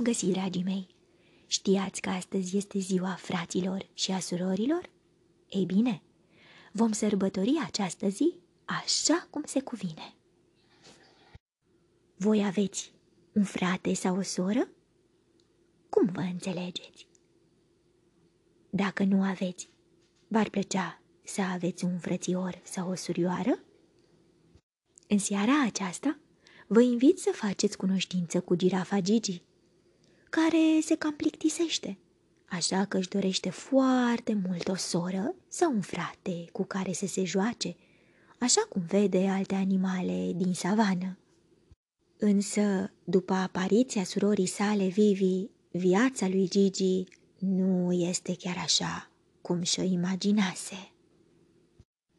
v-am găsit, dragii mei! Știați că astăzi este ziua fraților și a surorilor? Ei bine, vom sărbători această zi așa cum se cuvine. Voi aveți un frate sau o soră? Cum vă înțelegeți? Dacă nu aveți, v-ar plăcea să aveți un frățior sau o surioară? În seara aceasta, vă invit să faceți cunoștință cu girafa Gigi, care se cam plictisește, așa că își dorește foarte mult o soră sau un frate cu care să se joace, așa cum vede alte animale din savană. Însă, după apariția surorii sale Vivi, viața lui Gigi nu este chiar așa cum și-o imaginase.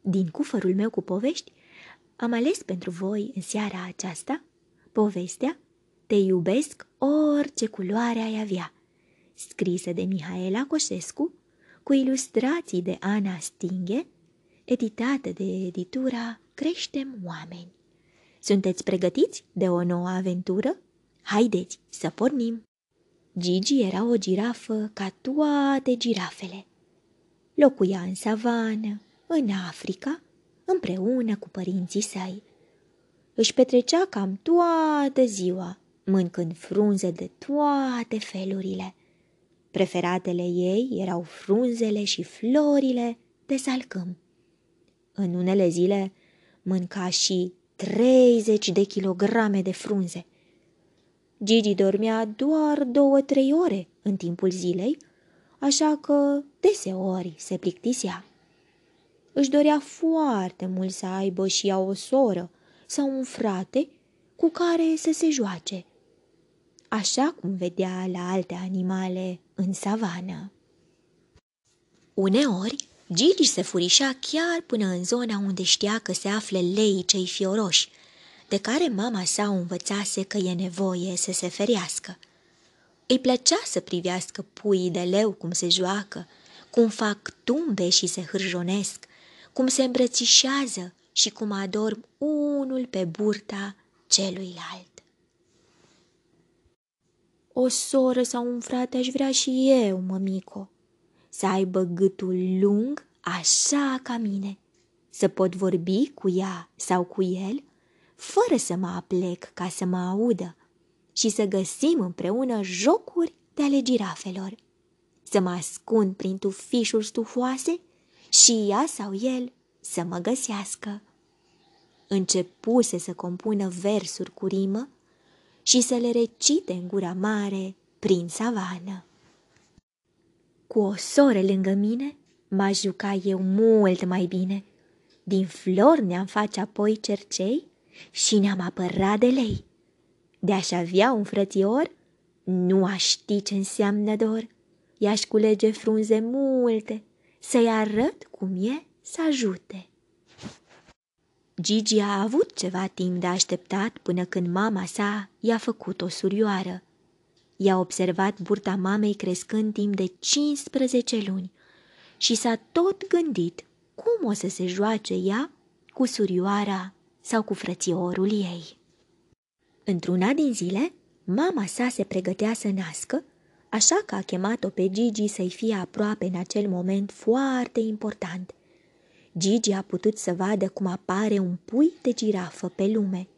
Din cufărul meu cu povești, am ales pentru voi în seara aceasta povestea Te iubesc orice culoare ai avea, scrisă de Mihaela Coșescu, cu ilustrații de Ana Stinghe, editată de editura Creștem Oameni. Sunteți pregătiți de o nouă aventură? Haideți să pornim! Gigi era o girafă ca toate girafele. Locuia în savană, în Africa, împreună cu părinții săi. Își petrecea cam toată ziua, mâncând frunze de toate felurile. Preferatele ei erau frunzele și florile de salcâm. În unele zile mânca și 30 de kilograme de frunze. Gigi dormea doar două-trei ore în timpul zilei, așa că deseori se plictisea. Își dorea foarte mult să aibă și ea o soră sau un frate cu care să se joace, așa cum vedea la alte animale în savană. Uneori, Gigi se furișa chiar până în zona unde știa că se află leii cei fioroși, de care mama sa o învățase că e nevoie să se ferească. Îi plăcea să privească puii de leu cum se joacă, cum fac tumbe și se hârjonesc, cum se îmbrățișează și cum adorm unul pe burta celuilalt. O soră sau un frate aș vrea și eu, mămico, să aibă gâtul lung așa ca mine, să pot vorbi cu ea sau cu el, fără să mă aplec ca să mă audă și să găsim împreună jocuri de ale girafelor, să mă ascund prin tufișuri stufoase și ea sau el să mă găsească. Începuse să compună versuri cu rimă și să le recite în gura mare prin savană. Cu o soră lângă mine, m-aș juca eu mult mai bine. Din flori ne-am face apoi cercei și ne-am apărat de lei. De-aș avea un frățior, nu aș ști ce înseamnă dor. I-aș culege frunze multe, să-i arăt cum e să ajute. Gigi a avut ceva timp de așteptat până când mama sa i-a făcut o surioară. I-a observat burta mamei crescând timp de 15 luni și s-a tot gândit cum o să se joace ea cu surioara sau cu frățiorul ei. Într-una din zile, mama sa se pregătea să nască, așa că a chemat-o pe Gigi să-i fie aproape în acel moment foarte important. Gigi a putut să vadă cum apare un pui de girafă pe lume.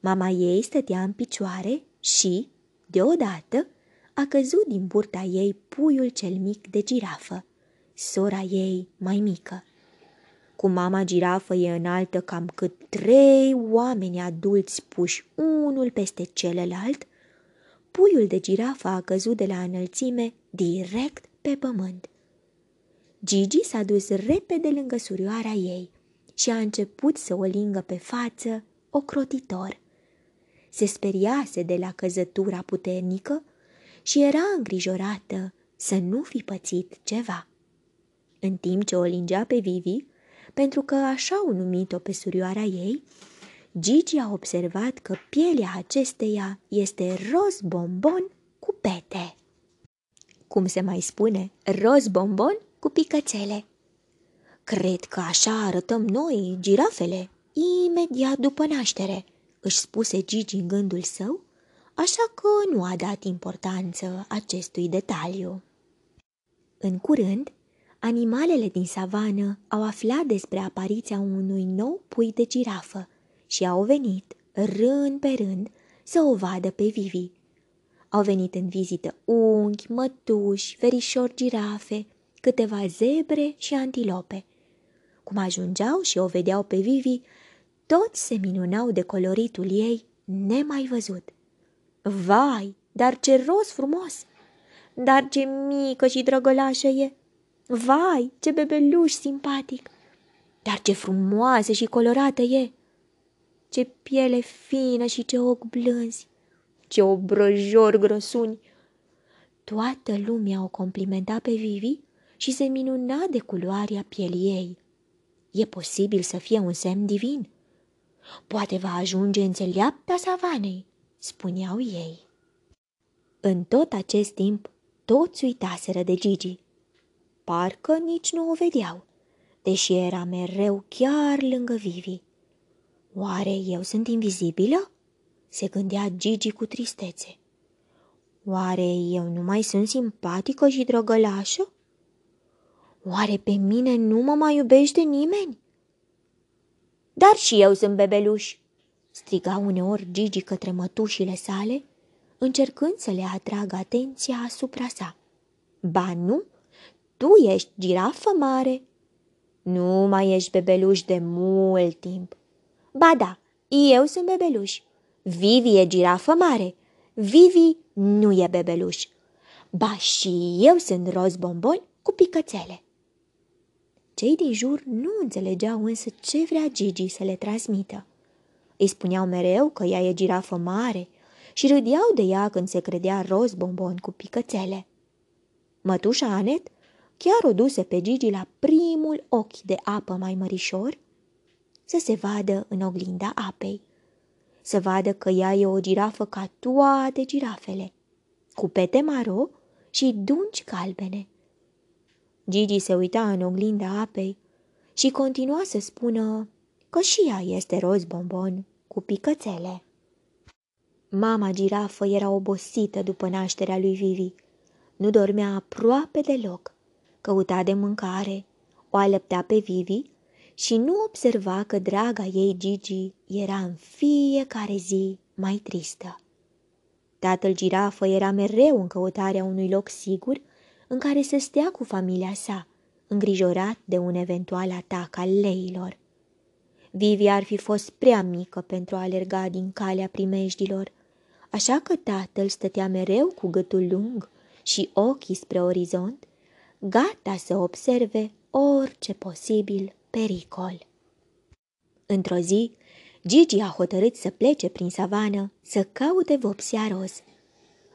Mama ei stătea în picioare și, deodată, a căzut din burta ei puiul cel mic de girafă, sora ei mai mică. Cu mama girafă e înaltă cam cât trei oameni adulți puși unul peste celălalt, puiul de girafă a căzut de la înălțime direct pe pământ. Gigi s-a dus repede lângă surioara ei și a început să o lingă pe față ocrotitor. Se speriase de la căzătura puternică și era îngrijorată să nu fi pățit ceva. În timp ce o lingea pe Vivi, pentru că așa au numit-o pe surioara ei, Gigi a observat că pielea acesteia este roz bombon cu pete. Cum se mai spune, roz bombon cu picățele. Cred că așa arătăm noi, girafele, imediat după naștere, își spuse Gigi în gândul său, așa că nu a dat importanță acestui detaliu. În curând, animalele din savană au aflat despre apariția unui nou pui de girafă și au venit, rând pe rând, să o vadă pe Vivi. Au venit în vizită unghi, mătuși, verișori girafe, câteva zebre și antilope. Cum ajungeau și o vedeau pe Vivi, toți se minunau de coloritul ei nemai văzut. Vai, dar ce roz frumos! Dar ce mică și drăgălașă e! Vai, ce bebeluș simpatic! Dar ce frumoasă și colorată e! Ce piele fină și ce ochi blânzi! Ce obrăjori grăsuni! Toată lumea o complimenta pe Vivi și se minuna de culoarea pielii ei. E posibil să fie un semn divin. Poate va ajunge înțeleapta savanei, spuneau ei. În tot acest timp, toți uitaseră de Gigi. Parcă nici nu o vedeau, deși era mereu chiar lângă Vivi. Oare eu sunt invizibilă? se gândea Gigi cu tristețe. Oare eu nu mai sunt simpatică și drăgălașă? Oare pe mine nu mă mai iubește nimeni? Dar și eu sunt bebeluș, striga uneori Gigi către mătușile sale, încercând să le atragă atenția asupra sa. Ba nu, tu ești girafă mare. Nu mai ești bebeluș de mult timp. Ba da, eu sunt bebeluș. Vivi e girafă mare. Vivi nu e bebeluș. Ba și eu sunt roz bombon cu picățele. Cei din jur nu înțelegeau însă ce vrea Gigi să le transmită. Îi spuneau mereu că ea e girafă mare și râdeau de ea când se credea roz bombon cu picățele. Mătușa Anet chiar o duse pe Gigi la primul ochi de apă mai mărișor să se vadă în oglinda apei, să vadă că ea e o girafă ca toate girafele, cu pete maro și dungi calbene. Gigi se uita în oglinda apei și continua să spună că și ea este roz bombon cu picățele. Mama girafă era obosită după nașterea lui Vivi. Nu dormea aproape deloc. Căuta de mâncare, o alăptea pe Vivi și nu observa că draga ei Gigi era în fiecare zi mai tristă. Tatăl girafă era mereu în căutarea unui loc sigur în care să stea cu familia sa, îngrijorat de un eventual atac al leilor. Vivi ar fi fost prea mică pentru a alerga din calea primejdilor, așa că tatăl stătea mereu cu gâtul lung și ochii spre orizont, gata să observe orice posibil pericol. Într-o zi, Gigi a hotărât să plece prin savană să caute vopsea roz.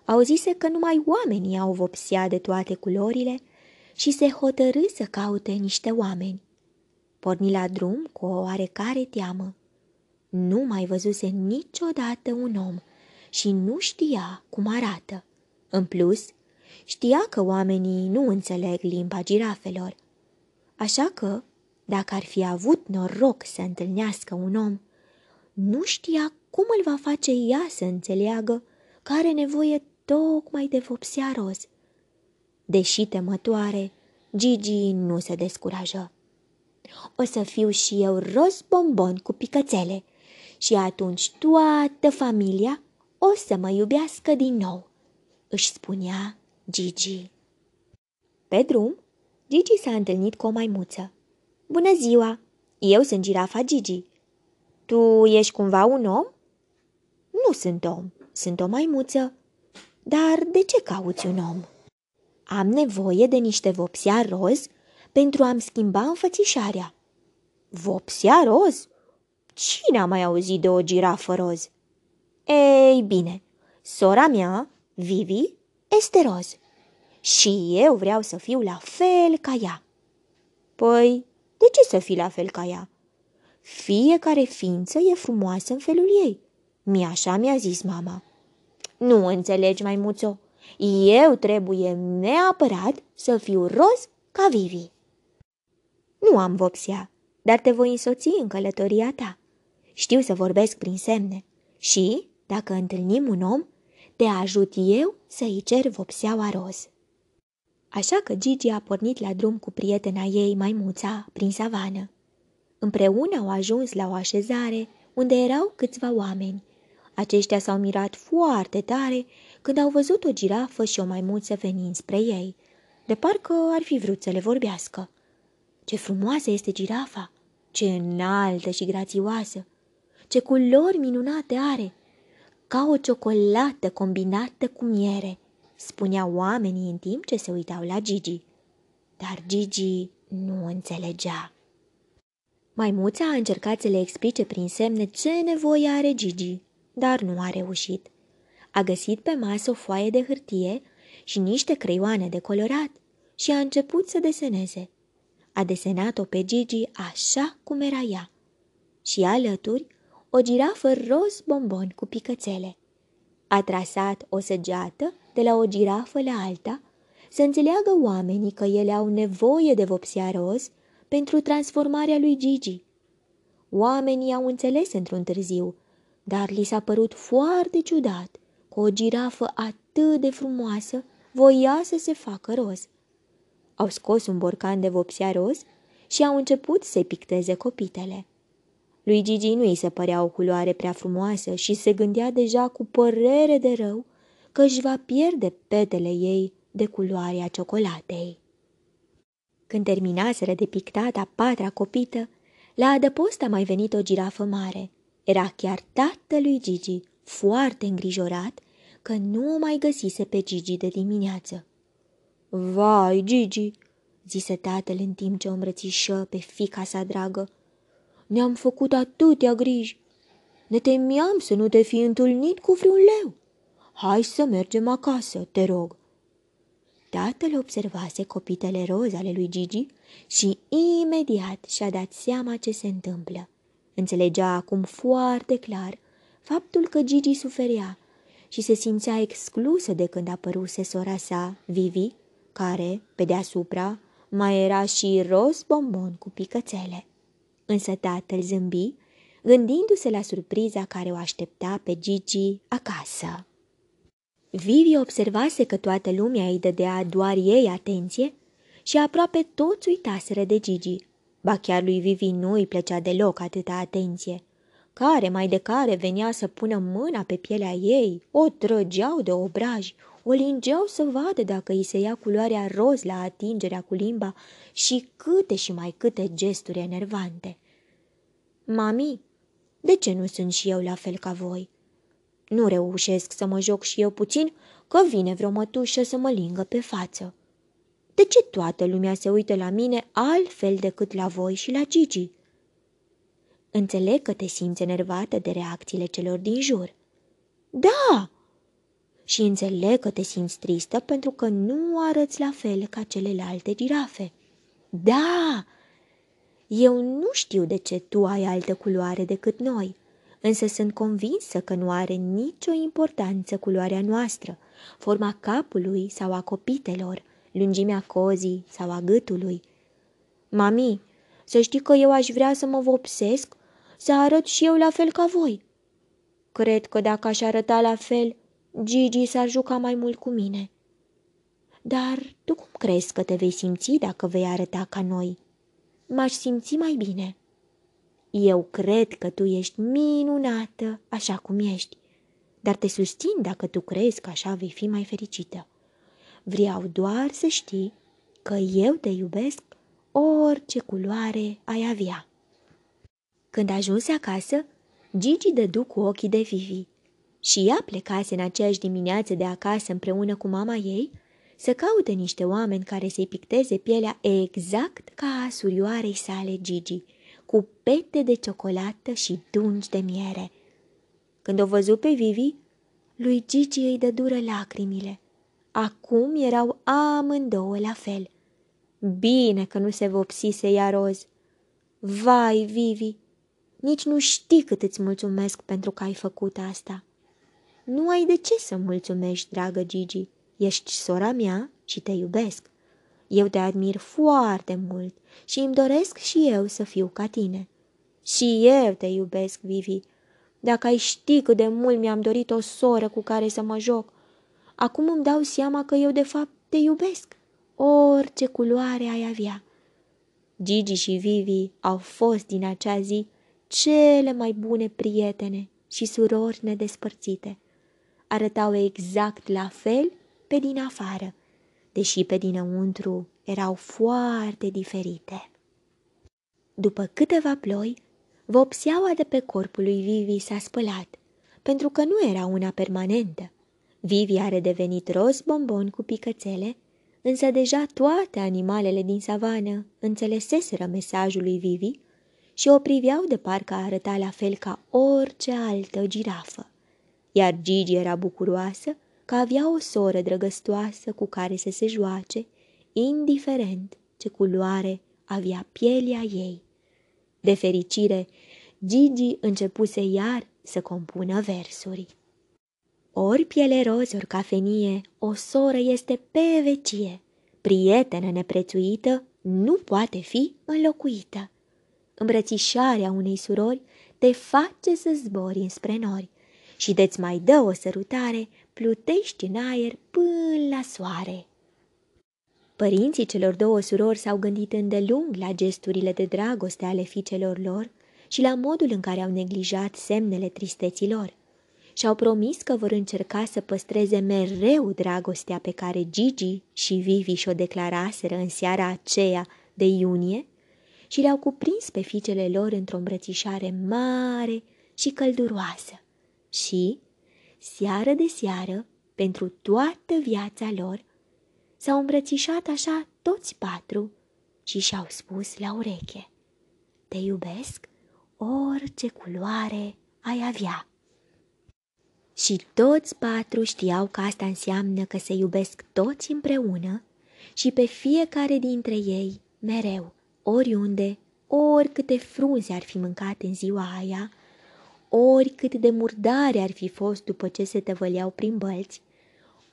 Auzise că numai oamenii au vopsea de toate culorile și se hotărâ să caute niște oameni. Porni la drum cu o oarecare teamă. Nu mai văzuse niciodată un om și nu știa cum arată. În plus, știa că oamenii nu înțeleg limba girafelor. Așa că, dacă ar fi avut noroc să întâlnească un om, nu știa cum îl va face ea să înțeleagă că are nevoie tocmai de vopsea roz. Deși temătoare, Gigi nu se descurajă. O să fiu și eu roz bombon cu picățele și atunci toată familia o să mă iubească din nou, își spunea Gigi. Pe drum, Gigi s-a întâlnit cu o maimuță. Bună ziua! Eu sunt girafa Gigi. Tu ești cumva un om? Nu sunt om, sunt o maimuță. Dar de ce cauți un om? Am nevoie de niște vopsea roz pentru a-mi schimba înfățișarea. Vopsea roz? Cine a mai auzit de o girafă roz? Ei bine, sora mea, Vivi, este roz. Și eu vreau să fiu la fel ca ea. Păi, de ce să fii la fel ca ea? Fiecare ființă e frumoasă în felul ei. Mi așa mi-a zis mama. Nu înțelegi, mai muțo. Eu trebuie neapărat să fiu roz ca Vivi. Nu am vopsea, dar te voi însoți în călătoria ta. Știu să vorbesc prin semne și, dacă întâlnim un om, te ajut eu să-i cer vopseaua roz. Așa că Gigi a pornit la drum cu prietena ei, maimuța, prin savană. Împreună au ajuns la o așezare unde erau câțiva oameni. Aceștia s-au mirat foarte tare când au văzut o girafă și o maimuță venind spre ei, de parcă ar fi vrut să le vorbească. Ce frumoasă este girafa! Ce înaltă și grațioasă! Ce culori minunate are! Ca o ciocolată combinată cu miere, spuneau oamenii în timp ce se uitau la Gigi. Dar Gigi nu înțelegea. Maimuța a încercat să le explice prin semne ce nevoie are Gigi, dar nu a reușit. A găsit pe masă o foaie de hârtie și niște creioane de colorat și a început să deseneze. A desenat-o pe Gigi așa cum era ea. Și alături o girafă roz bombon cu picățele. A trasat o săgeată de la o girafă la alta să înțeleagă oamenii că ele au nevoie de vopsea roz pentru transformarea lui Gigi. Oamenii au înțeles într-un târziu, dar li s-a părut foarte ciudat că o girafă atât de frumoasă voia să se facă roz. Au scos un borcan de vopsea roz și au început să-i picteze copitele. Lui Gigi nu îi se părea o culoare prea frumoasă și se gândea deja cu părere de rău că își va pierde petele ei de culoarea ciocolatei. Când terminaseră de pictat a patra copită, la adăpost a mai venit o girafă mare. Era chiar tatălui Gigi, foarte îngrijorat că nu o mai găsise pe Gigi de dimineață. Vai, Gigi, zise tatăl în timp ce o îmbrățișă pe fica sa dragă. Ne-am făcut atâtea griji. Ne temeam să nu te fi întâlnit cu vreun leu. Hai să mergem acasă, te rog. Tatăl observase copitele roz ale lui Gigi și imediat și-a dat seama ce se întâmplă. Înțelegea acum foarte clar faptul că Gigi suferea și se simțea exclusă de când apăruse sora sa, Vivi, care, pe deasupra, mai era și roz bombon cu picățele. Însă tatăl zâmbi, gândindu-se la surpriza care o aștepta pe Gigi acasă. Vivi observase că toată lumea îi dădea doar ei atenție și aproape toți uitaseră de Gigi. Ba chiar lui Vivi nu îi plăcea deloc atâta atenție. Care mai de care venea să pună mâna pe pielea ei, o trăgeau de obraj, o lingeau să vadă dacă îi se ia culoarea roz la atingerea cu limba și câte și mai câte gesturi enervante. Mami, de ce nu sunt și eu la fel ca voi?" Nu reușesc să mă joc și eu puțin, că vine vreo mătușă să mă lingă pe față. De ce toată lumea se uită la mine altfel decât la voi și la Gigi? Înțeleg că te simți enervată de reacțiile celor din jur. Da! Și înțeleg că te simți tristă pentru că nu arăți la fel ca celelalte girafe. Da! Eu nu știu de ce tu ai altă culoare decât noi însă sunt convinsă că nu are nicio importanță culoarea noastră, forma capului sau a copitelor, lungimea cozii sau a gâtului. Mami, să știi că eu aș vrea să mă vopsesc, să arăt și eu la fel ca voi. Cred că dacă aș arăta la fel, Gigi s-ar juca mai mult cu mine. Dar tu cum crezi că te vei simți dacă vei arăta ca noi? M-aș simți mai bine. Eu cred că tu ești minunată așa cum ești, dar te susțin dacă tu crezi că așa vei fi mai fericită. Vreau doar să știi că eu te iubesc orice culoare ai avea. Când ajunse acasă, Gigi dădu cu ochii de Vivi și ea plecase în aceeași dimineață de acasă împreună cu mama ei să caute niște oameni care să-i picteze pielea exact ca a surioarei sale Gigi – cu pete de ciocolată și dungi de miere. Când o văzu pe Vivi, lui Gigi îi dă dură lacrimile. Acum erau amândouă la fel. Bine că nu se vopsise ea roz. Vai, Vivi, nici nu știi cât îți mulțumesc pentru că ai făcut asta. Nu ai de ce să mulțumești, dragă Gigi. Ești sora mea și te iubesc. Eu te admir foarte mult și îmi doresc și eu să fiu ca tine. Și eu te iubesc, Vivi. Dacă ai ști cât de mult mi-am dorit o soră cu care să mă joc, acum îmi dau seama că eu de fapt te iubesc, orice culoare ai avea. Gigi și Vivi au fost din acea zi cele mai bune prietene și surori nedespărțite. Arătau exact la fel pe din afară, deși pe dinăuntru erau foarte diferite. După câteva ploi, vopseaua de pe corpul lui Vivi s-a spălat, pentru că nu era una permanentă. Vivi a redevenit roz bombon cu picățele, însă deja toate animalele din savană înțeleseseră mesajul lui Vivi și o priveau de parcă arăta la fel ca orice altă girafă. Iar Gigi era bucuroasă că avea o soră drăgăstoasă cu care să se joace, indiferent ce culoare avea pielea ei. De fericire, Gigi începuse iar să compună versuri. Ori piele roz, ori cafenie, o soră este pe vecie. Prietenă neprețuită nu poate fi înlocuită. Îmbrățișarea unei surori te face să zbori înspre nori și de-ți mai dă o sărutare, plutești în aer până la soare. Părinții celor două surori s-au gândit îndelung la gesturile de dragoste ale fiicelor lor și la modul în care au neglijat semnele tristeților și-au promis că vor încerca să păstreze mereu dragostea pe care Gigi și Vivi și-o declaraseră în seara aceea de iunie și le-au cuprins pe fiicele lor într-o îmbrățișare mare și călduroasă. Și, seară de seară, pentru toată viața lor, s-au îmbrățișat așa toți patru și și-au spus la ureche, Te iubesc orice culoare ai avea. Și toți patru știau că asta înseamnă că se iubesc toți împreună și pe fiecare dintre ei mereu, oriunde, ori câte frunze ar fi mâncat în ziua aia, ori cât de murdare ar fi fost după ce se tăvăleau prin bălți,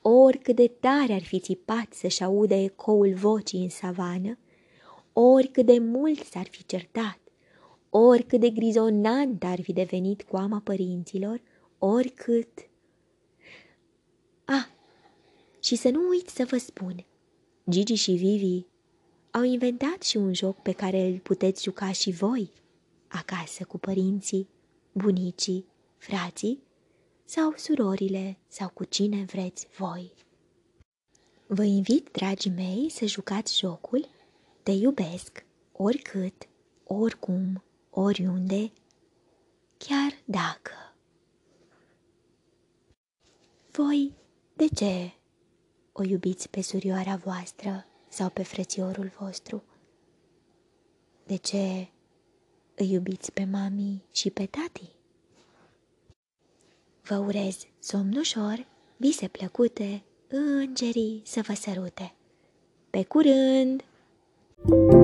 ori cât de tare ar fi țipat să-și audă ecoul vocii în savană, ori cât de mult s-ar fi certat, ori cât de grizonant ar fi devenit coama părinților, oricât. Ah, și să nu uit să vă spun, Gigi și Vivi au inventat și un joc pe care îl puteți juca și voi, acasă cu părinții, bunicii, frații sau surorile sau cu cine vreți voi. Vă invit, dragii mei, să jucați jocul Te iubesc, oricât, oricum, oriunde, chiar dacă. Voi, de ce o iubiți pe surioara voastră sau pe frățiorul vostru? De ce îi iubiți pe mami și pe tati? Vă urez somn ușor, vise plăcute, îngerii să vă sărute. Pe curând! thank you